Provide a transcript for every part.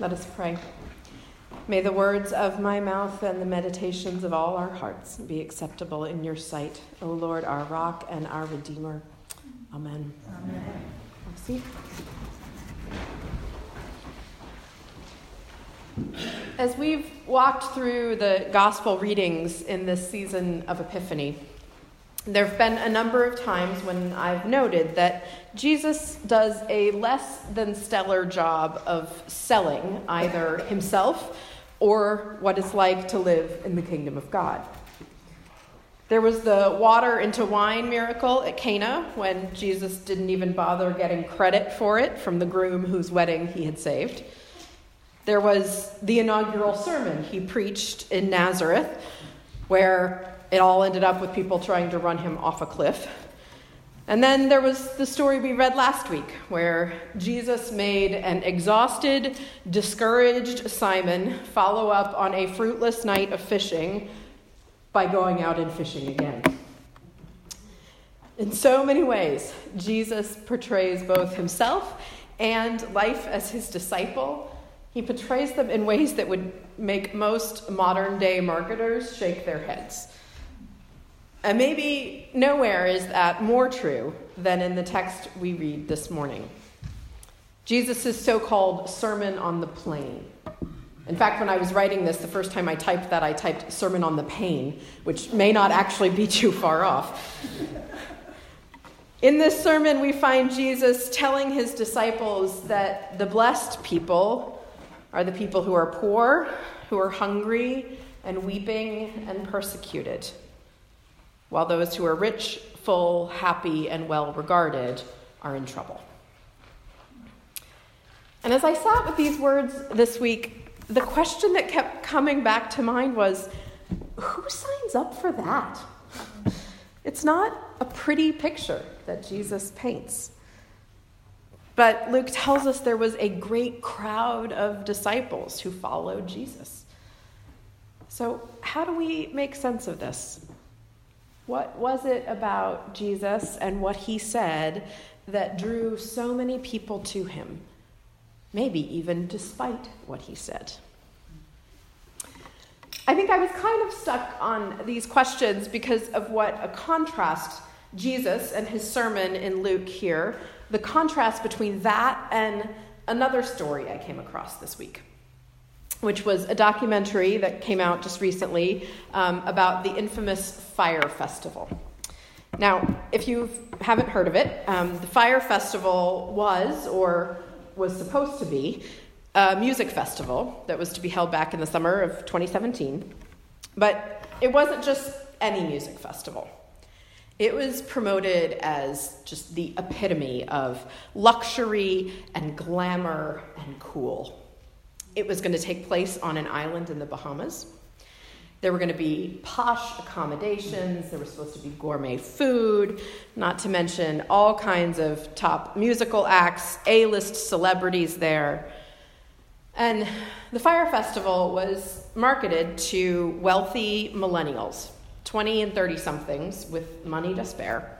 Let us pray. May the words of my mouth and the meditations of all our hearts be acceptable in your sight, O Lord, our rock and our Redeemer. Amen. Amen. See? As we've walked through the gospel readings in this season of Epiphany, there have been a number of times when I've noted that Jesus does a less than stellar job of selling either himself or what it's like to live in the kingdom of God. There was the water into wine miracle at Cana when Jesus didn't even bother getting credit for it from the groom whose wedding he had saved. There was the inaugural sermon he preached in Nazareth, where it all ended up with people trying to run him off a cliff. And then there was the story we read last week, where Jesus made an exhausted, discouraged Simon follow up on a fruitless night of fishing by going out and fishing again. In so many ways, Jesus portrays both himself and life as his disciple. He portrays them in ways that would make most modern day marketers shake their heads. And maybe nowhere is that more true than in the text we read this morning. Jesus' so called Sermon on the Plain. In fact, when I was writing this, the first time I typed that, I typed Sermon on the Pain, which may not actually be too far off. In this sermon, we find Jesus telling his disciples that the blessed people are the people who are poor, who are hungry, and weeping and persecuted while those who are rich, full, happy, and well regarded are in trouble. And as I sat with these words this week, the question that kept coming back to mind was who signs up for that? It's not a pretty picture that Jesus paints. But Luke tells us there was a great crowd of disciples who followed Jesus. So, how do we make sense of this? What was it about Jesus and what he said that drew so many people to him? Maybe even despite what he said. I think I was kind of stuck on these questions because of what a contrast Jesus and his sermon in Luke here, the contrast between that and another story I came across this week which was a documentary that came out just recently um, about the infamous Fyre Festival. Now, if you haven't heard of it, um, the Fyre Festival was, or was supposed to be, a music festival that was to be held back in the summer of 2017. But it wasn't just any music festival. It was promoted as just the epitome of luxury and glamour and cool. It was going to take place on an island in the Bahamas. There were going to be posh accommodations, there was supposed to be gourmet food, not to mention all kinds of top musical acts, A list celebrities there. And the Fyre Festival was marketed to wealthy millennials, 20 and 30 somethings with money to spare.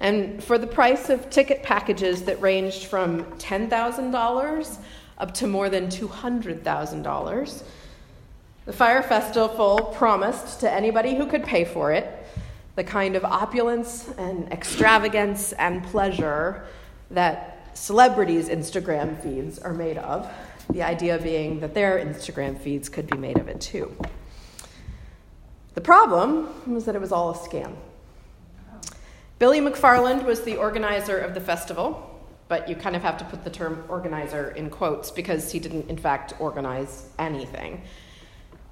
And for the price of ticket packages that ranged from $10,000 up to more than $200,000. The Fyre Festival promised to anybody who could pay for it the kind of opulence and extravagance and pleasure that celebrities' Instagram feeds are made of. The idea being that their Instagram feeds could be made of it too. The problem was that it was all a scam. Billy McFarland was the organizer of the festival but you kind of have to put the term organizer in quotes because he didn't, in fact, organize anything.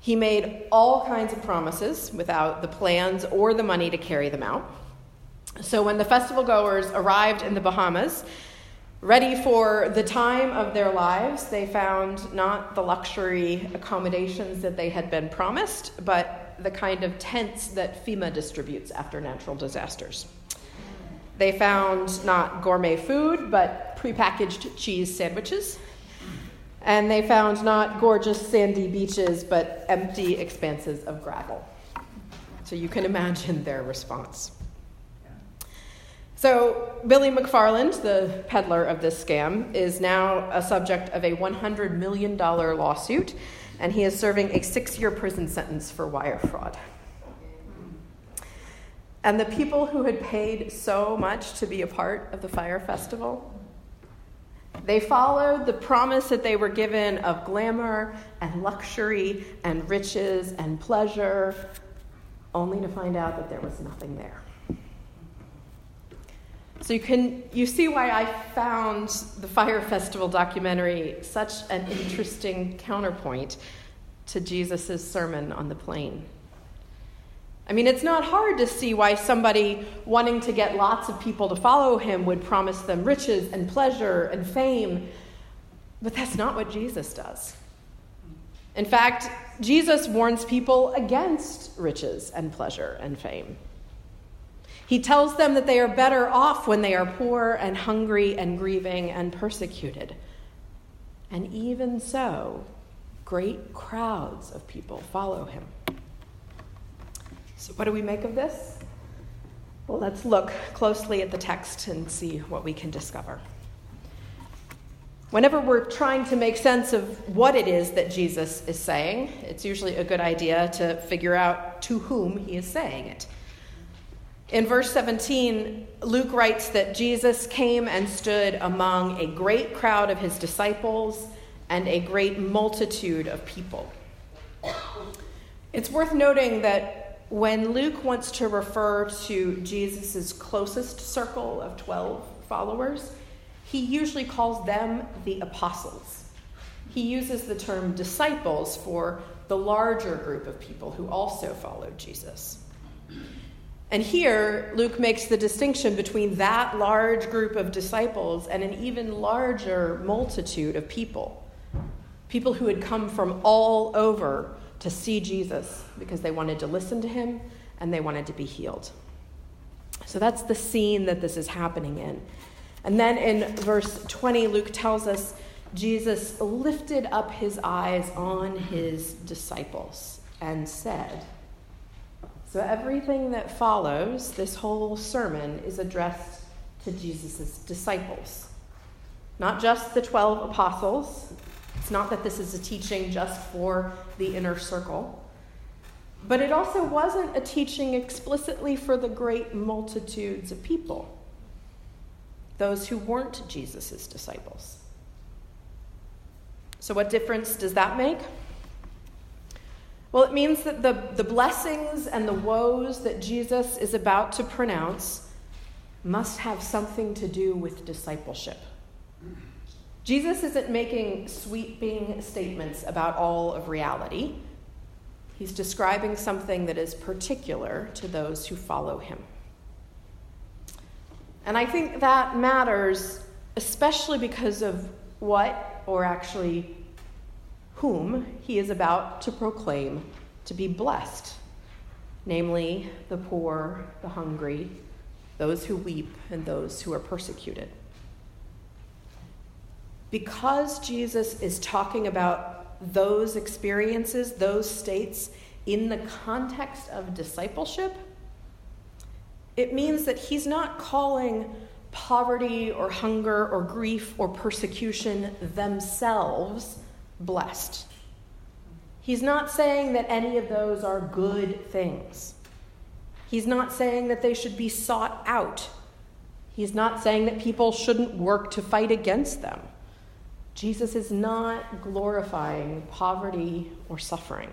He made all kinds of promises without the plans or the money to carry them out. So when the festival goers arrived in the Bahamas, ready for the time of their lives, they found not the luxury accommodations that they had been promised, but the kind of tents that FEMA distributes after natural disasters. They found not gourmet food, but prepackaged cheese sandwiches. And they found not gorgeous sandy beaches, but empty expanses of gravel. So you can imagine their response. So Billy McFarland, the peddler of this scam, is now a subject of a $100 million lawsuit, and he is serving a six year prison sentence for wire fraud. And the people who had paid so much to be a part of the Fyre Festival, they followed the promise that they were given of glamour and luxury and riches and pleasure, only to find out that there was nothing there. So you can you see why I found the Fyre Festival documentary such an interesting counterpoint to Jesus' sermon on the plain. I mean, it's not hard to see why somebody wanting to get lots of people to follow him would promise them riches and pleasure and fame, but that's not what Jesus does. In fact, Jesus warns people against riches and pleasure and fame. He tells them that they are better off when they are poor and hungry and grieving and persecuted. And even so, great crowds of people follow him. So, what do we make of this? Well, let's look closely at the text and see what we can discover. Whenever we're trying to make sense of what it is that Jesus is saying, it's usually a good idea to figure out to whom he is saying it. In verse 17, Luke writes that Jesus came and stood among a great crowd of his disciples and a great multitude of people. It's worth noting that when Luke wants to refer to Jesus' closest circle of 12 followers, he usually calls them the apostles. He uses the term disciples for the larger group of people who also followed Jesus. And here, Luke makes the distinction between that large group of disciples and an even larger multitude of people. People who had come from all over to see Jesus because they wanted to listen to him and they wanted to be healed. So that's the scene that this is happening in. And then in verse 20, Luke tells us Jesus lifted up his eyes on his disciples and said, So everything that follows this whole sermon is addressed to Jesus' disciples. Not just the 12 apostles, it's not that this is a teaching just for the inner circle, but it also wasn't a teaching explicitly for the great multitudes of people, those who weren't Jesus' disciples. So, what difference does that make? Well, it means that the, the blessings and the woes that Jesus is about to pronounce must have something to do with discipleship. Jesus isn't making sweeping statements about all of reality. He's describing something that is particular to those who follow him. And I think that matters, especially because of what, or actually whom, he is about to proclaim to be blessed namely, the poor, the hungry, those who weep, and those who are persecuted because Jesus is talking about those experiences, those states, in the context of discipleship, it means that he's not calling poverty or hunger or grief or persecution themselves blessed. He's not saying that any of those are good things. He's not saying that they should be sought out. He's not saying that people shouldn't work to fight against them. Jesus is not glorifying poverty or suffering.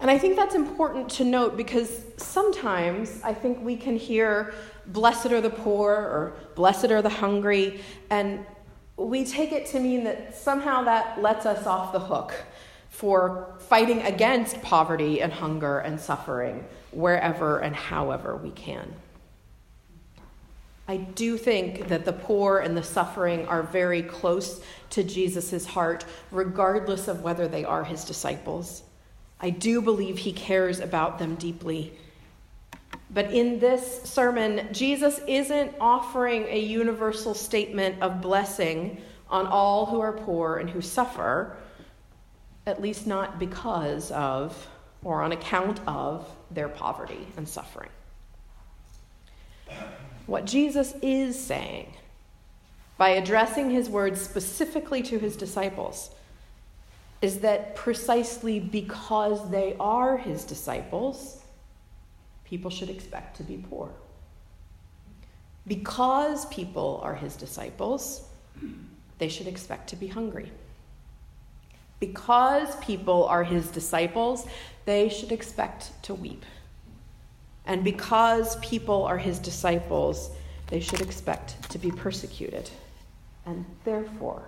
And I think that's important to note because sometimes I think we can hear, blessed are the poor or blessed are the hungry, and we take it to mean that somehow that lets us off the hook for fighting against poverty and hunger and suffering wherever and however we can. I do think that the poor and the suffering are very close to Jesus' heart, regardless of whether they are his disciples. I do believe he cares about them deeply. But in this sermon, Jesus isn't offering a universal statement of blessing on all who are poor and who suffer, at least not because of or on account of their poverty and suffering. What Jesus is saying by addressing his words specifically to his disciples is that precisely because they are his disciples, people should expect to be poor. Because people are his disciples, they should expect to be hungry. Because people are his disciples, they should expect to weep. And because people are his disciples, they should expect to be persecuted. And therefore,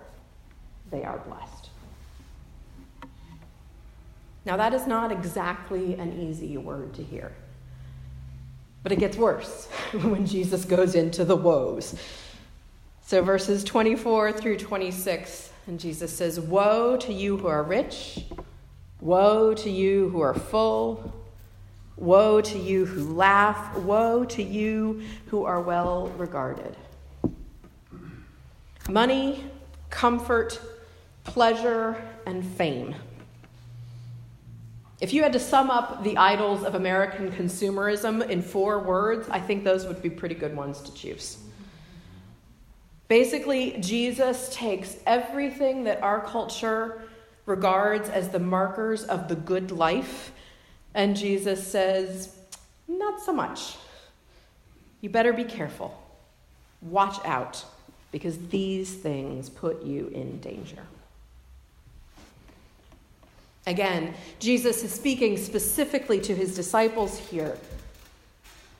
they are blessed. Now, that is not exactly an easy word to hear. But it gets worse when Jesus goes into the woes. So, verses 24 through 26, and Jesus says, Woe to you who are rich, woe to you who are full, woe to you who laugh, woe to you who are well regarded. Money, comfort, pleasure, and fame if you had to sum up the idols of American consumerism in four words, I think those would be pretty good ones to choose. Basically, Jesus takes everything that our culture regards as the markers of the good life, and Jesus says, Not so much. You better be careful. Watch out, because these things put you in danger. Again, Jesus is speaking specifically to his disciples here,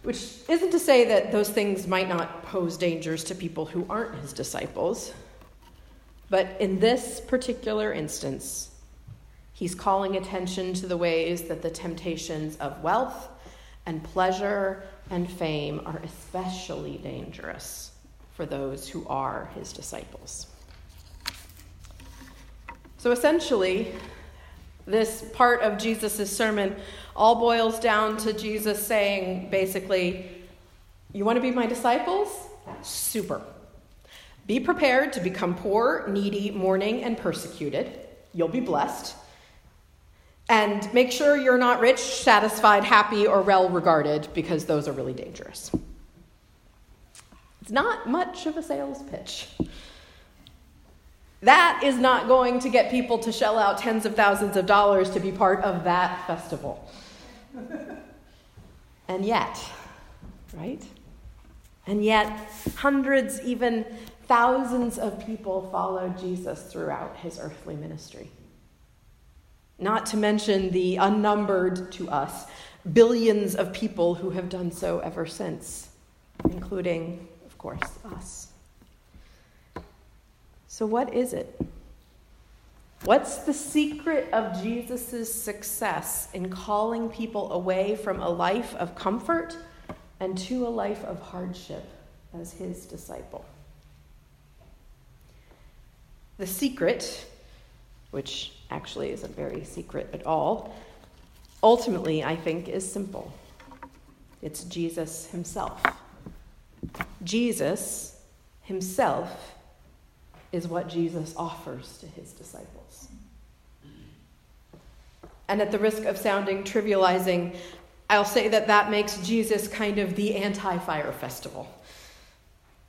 which isn't to say that those things might not pose dangers to people who aren't his disciples. But in this particular instance, he's calling attention to the ways that the temptations of wealth and pleasure and fame are especially dangerous for those who are his disciples. So essentially, this part of Jesus' sermon all boils down to Jesus saying basically, You want to be my disciples? Super. Be prepared to become poor, needy, mourning, and persecuted. You'll be blessed. And make sure you're not rich, satisfied, happy, or well regarded, because those are really dangerous. It's not much of a sales pitch. That is not going to get people to shell out tens of thousands of dollars to be part of that festival. and yet, right? And yet, hundreds, even thousands of people followed Jesus throughout his earthly ministry. Not to mention the unnumbered to us billions of people who have done so ever since, including, of course, us. So, what is it? What's the secret of Jesus' success in calling people away from a life of comfort and to a life of hardship as his disciple? The secret, which actually isn't very secret at all, ultimately, I think, is simple it's Jesus himself. Jesus himself is what Jesus offers to his disciples. And at the risk of sounding trivializing, I'll say that that makes Jesus kind of the anti Fyre Festival.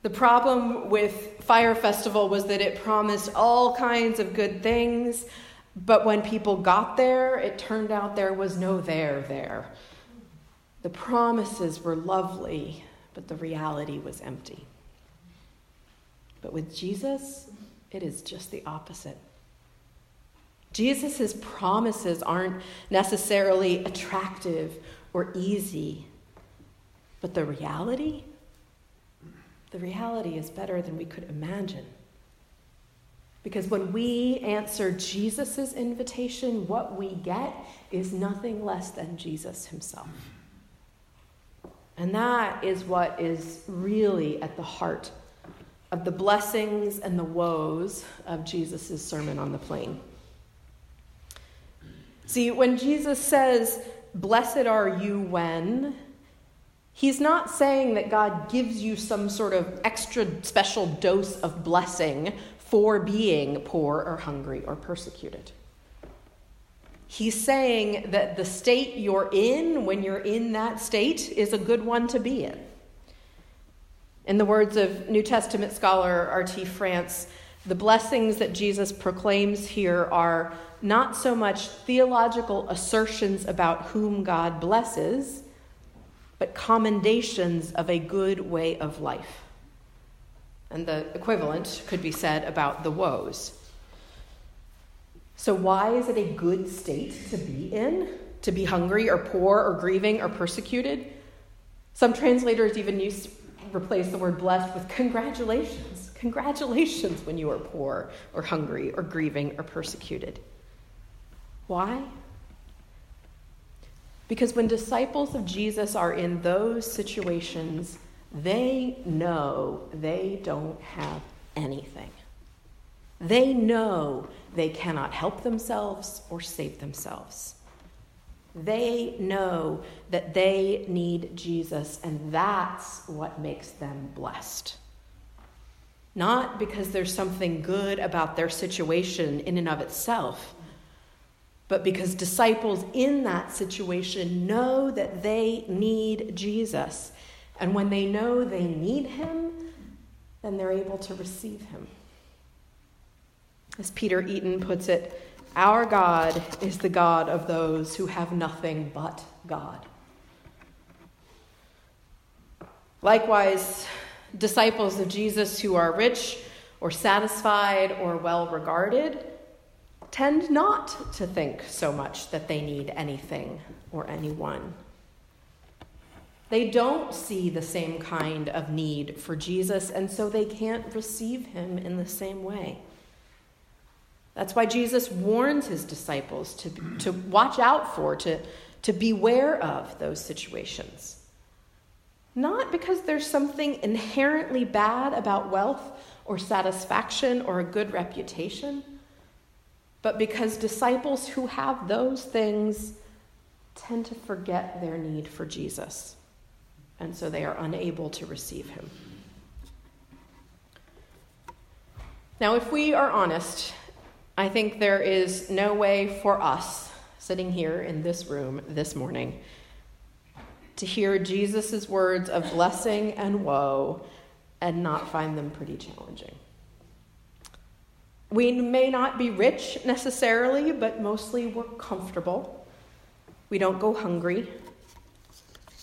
The problem with Fyre Festival was that it promised all kinds of good things, but when people got there, it turned out there was no there there. The promises were lovely, but the reality was empty. But with Jesus, it is just the opposite. Jesus' promises aren't necessarily attractive or easy, but the reality, the reality is better than we could imagine. Because when we answer Jesus' invitation, what we get is nothing less than Jesus himself. And that is what is really at the heart of the blessings and the woes of Jesus' Sermon on the Plain. See, when Jesus says, Blessed are you when, he's not saying that God gives you some sort of extra special dose of blessing for being poor or hungry or persecuted. He's saying that the state you're in when you're in that state is a good one to be in. In the words of New Testament scholar R.T. France, the blessings that Jesus proclaims here are not so much theological assertions about whom God blesses, but commendations of a good way of life. And the equivalent could be said about the woes. So, why is it a good state to be in? To be hungry or poor or grieving or persecuted? Some translators even use, replace the word blessed with congratulations. Congratulations when you are poor or hungry or grieving or persecuted. Why? Because when disciples of Jesus are in those situations, they know they don't have anything. They know they cannot help themselves or save themselves. They know that they need Jesus, and that's what makes them blessed. Not because there's something good about their situation in and of itself, but because disciples in that situation know that they need Jesus. And when they know they need him, then they're able to receive him. As Peter Eaton puts it, our God is the God of those who have nothing but God. Likewise, disciples of Jesus who are rich or satisfied or well regarded tend not to think so much that they need anything or anyone. They don't see the same kind of need for Jesus, and so they can't receive him in the same way. That's why Jesus warns his disciples to, to watch out for, to, to beware of those situations. Not because there's something inherently bad about wealth or satisfaction or a good reputation, but because disciples who have those things tend to forget their need for Jesus, and so they are unable to receive him. Now, if we are honest, I think there is no way for us sitting here in this room this morning to hear Jesus' words of blessing and woe and not find them pretty challenging. We may not be rich necessarily, but mostly we're comfortable. We don't go hungry.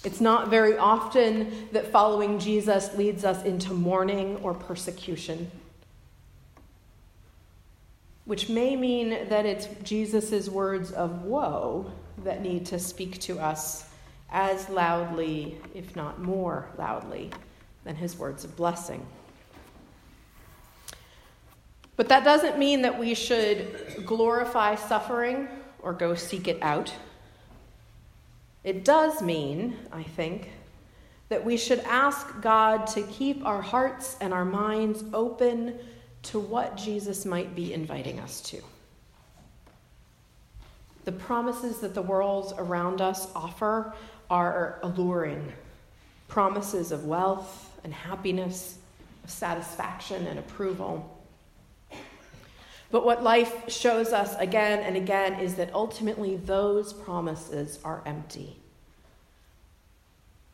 It's not very often that following Jesus leads us into mourning or persecution which may mean that it's Jesus' words of woe that need to speak to us as loudly, if not more loudly, than his words of blessing. But that doesn't mean that we should glorify suffering or go seek it out. It does mean, I think, that we should ask God to keep our hearts and our minds open to what Jesus might be inviting us to. The promises that the world around us offer are alluring promises of wealth and happiness, of satisfaction and approval. But what life shows us again and again is that ultimately those promises are empty.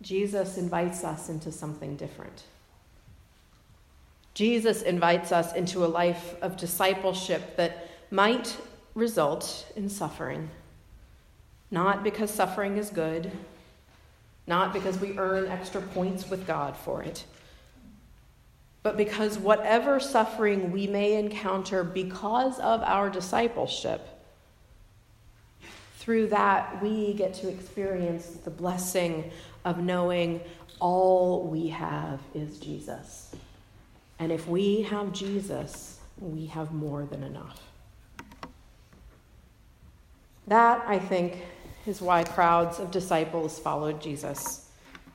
Jesus invites us into something different. Jesus invites us into a life of discipleship that might result in suffering. Not because suffering is good, not because we earn extra points with God for it, but because whatever suffering we may encounter because of our discipleship, through that we get to experience the blessing of knowing all we have is Jesus. And if we have Jesus, we have more than enough. That, I think, is why crowds of disciples followed Jesus,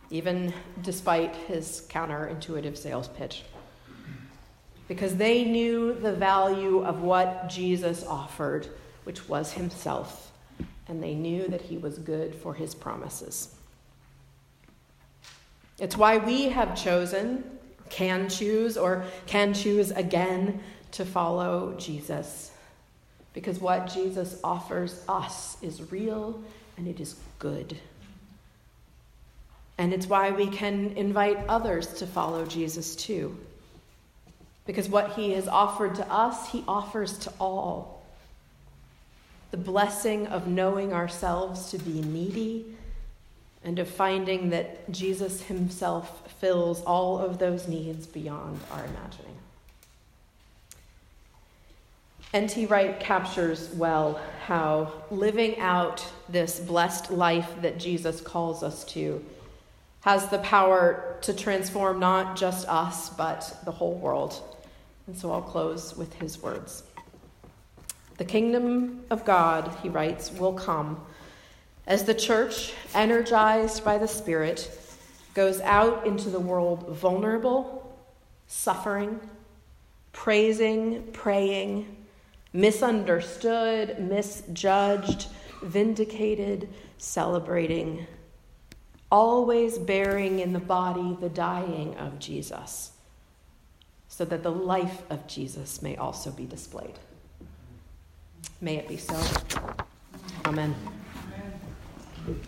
even despite his counterintuitive sales pitch. Because they knew the value of what Jesus offered, which was himself, and they knew that he was good for his promises. It's why we have chosen can choose or can choose again to follow Jesus. Because what Jesus offers us is real and it is good. And it's why we can invite others to follow Jesus too. Because what he has offered to us, he offers to all. The blessing of knowing ourselves to be needy and of finding that Jesus himself fills all of those needs beyond our imagining. N.T. Wright captures well how living out this blessed life that Jesus calls us to has the power to transform not just us, but the whole world. And so I'll close with his words. The kingdom of God, he writes, will come as the church, energized by the Spirit, goes out into the world vulnerable, suffering, praising, praying, misunderstood, misjudged, vindicated, celebrating, always bearing in the body the dying of Jesus, so that the life of Jesus may also be displayed. May it be so. Amen. Amen.